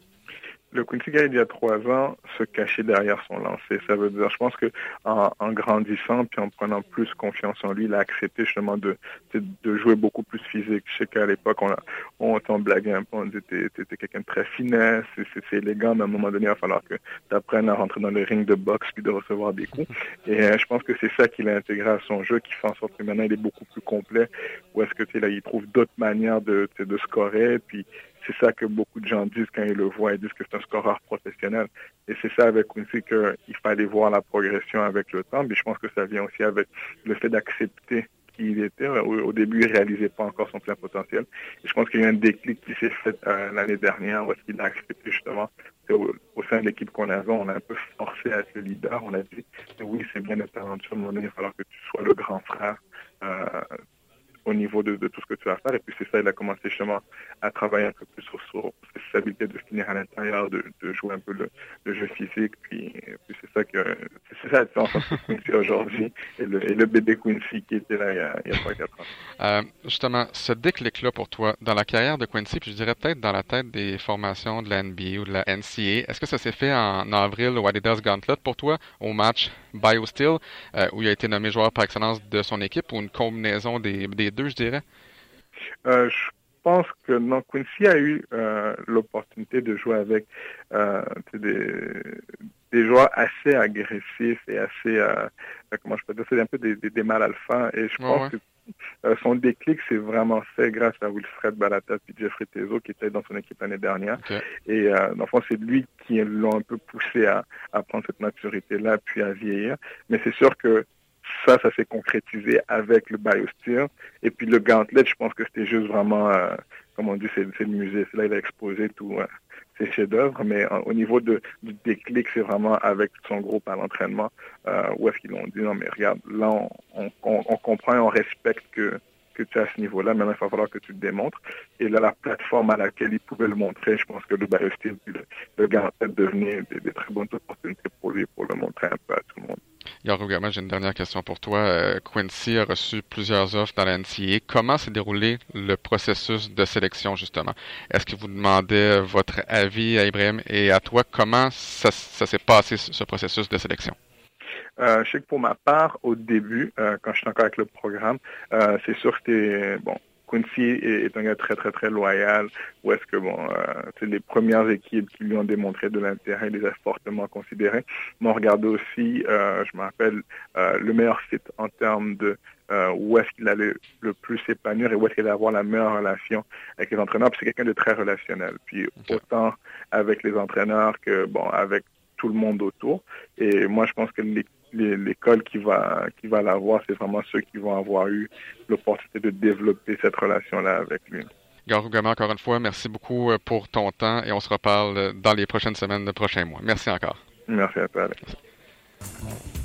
Le Quincy Guy il y a trois ans se cachait derrière son lancer. Ça veut dire, je pense que en, grandissant puis en prenant plus confiance en lui, il a accepté justement de, de, jouer beaucoup plus physique. Je sais qu'à l'époque, on, on t'en blaguait un peu, on disait t'es quelqu'un de très finesse, c'est élégant, mais à un moment donné, il va falloir que tu apprennes à rentrer dans le ring de boxe puis de recevoir des coups. Et euh, je pense que c'est ça qu'il a intégré à son jeu qui fait en sorte que maintenant il est beaucoup plus complet. Ou est-ce que tu là, il trouve d'autres manières de, de scorer puis c'est ça que beaucoup de gens disent quand ils le voient. Ils disent que c'est un scoreur professionnel. Et c'est ça avec Quincy qu'il fallait voir la progression avec le temps. Mais je pense que ça vient aussi avec le fait d'accepter qui il était. Au, début, il ne réalisait pas encore son plein potentiel. Et je pense qu'il y a eu un déclic qui s'est fait euh, l'année dernière où il a accepté justement au, sein de l'équipe qu'on avait, on a un peu forcé à être le leader. On a dit, oui, c'est bien d'être talentueux, mais il va falloir que tu sois le grand frère. Euh, au niveau de, tout ce que tu vas faire. Et puis c'est ça, il a commencé justement à travailler un peu plus sur, sur ses de finir à l'intérieur, de, jouer un peu le, jeu physique. Puis, c'est ça que c'est ça la différence Quincy aujourd'hui et le, et le bébé Quincy qui était là il y a, il 3-4 ans. Euh, justement, ce déclic-là pour toi, dans la carrière de Quincy, puis je dirais peut-être dans la tête des formations de la NBA ou de la NCA, est-ce que ça s'est fait en avril au Adidas Gauntlet pour toi, au match BioSteel, euh, où il a été nommé joueur par excellence de son équipe, ou une combinaison des, des deux, je dirais? Euh, je pense que non, Quincy a eu euh, l'opportunité de jouer avec des, des, joueurs assez agressifs et assez, comment je peux dire, c'est un peu des, des, mal alpha. Et je pense que son déclic s'est vraiment fait grâce à Wilfred Balata et Jeffrey Tezo qui étaient dans son équipe l'année dernière. Et dans le fond, c'est lui qui l'a un peu poussé à, à prendre cette maturité-là, puis à vieillir. Mais c'est sûr que ça, ça s'est concrétisé avec le BioSteer. Et puis le Gauntlet, je pense que c'était juste vraiment, euh, comme on dit, c'est le musée. C'est là il a exposé tous euh, ses chefs-d'œuvre. Mais euh, au niveau de, du déclic, c'est vraiment avec son groupe à l'entraînement, où est-ce qu'ils l'ont dit, non mais regarde, là, on, comprend et on respecte que que tu es à ce niveau-là. Maintenant, il va falloir que tu le démontres. Et là, la plateforme à laquelle il pouvait le montrer, je pense que le BioSteel, le, le gars en des, très bonnes opportunités pour lui, pour le montrer un peu à tout le monde. Yaro Gama, j'ai une dernière question pour toi. Euh, Quincy a reçu plusieurs offres dans la NCA. Comment s'est déroulé le processus de sélection, justement? Est-ce que vous demandez votre avis à Ibrahim et à toi? Comment ça, ça s'est passé, ce processus de sélection? Euh, je sais que pour ma part, au début, euh, quand j'étais encore avec le programme, euh, c'est sûr que c'était bon. Quincy est, un gars très très très loyal. Où est-ce que bon, c'est les premières équipes qui lui ont démontré de l'intérêt, les a fortement considérés. Mais on regardait aussi, je me rappelle, le meilleur fit en termes de où est-ce qu'il allait le plus s'épanouir et où est-ce qu'il allait avoir la meilleure relation avec les entraîneurs. Puis c'est quelqu'un de très relationnel. Puis okay. autant avec les entraîneurs que bon avec tout le monde autour. Et moi, je pense que l'école qui va, qui va l'avoir, c'est vraiment ceux qui vont avoir eu l'opportunité de développer cette relation-là avec lui. Garou Gama, encore une fois, merci beaucoup pour ton temps et on se reparle dans les prochaines semaines, les prochains mois. Merci encore. Merci à toi, Alex.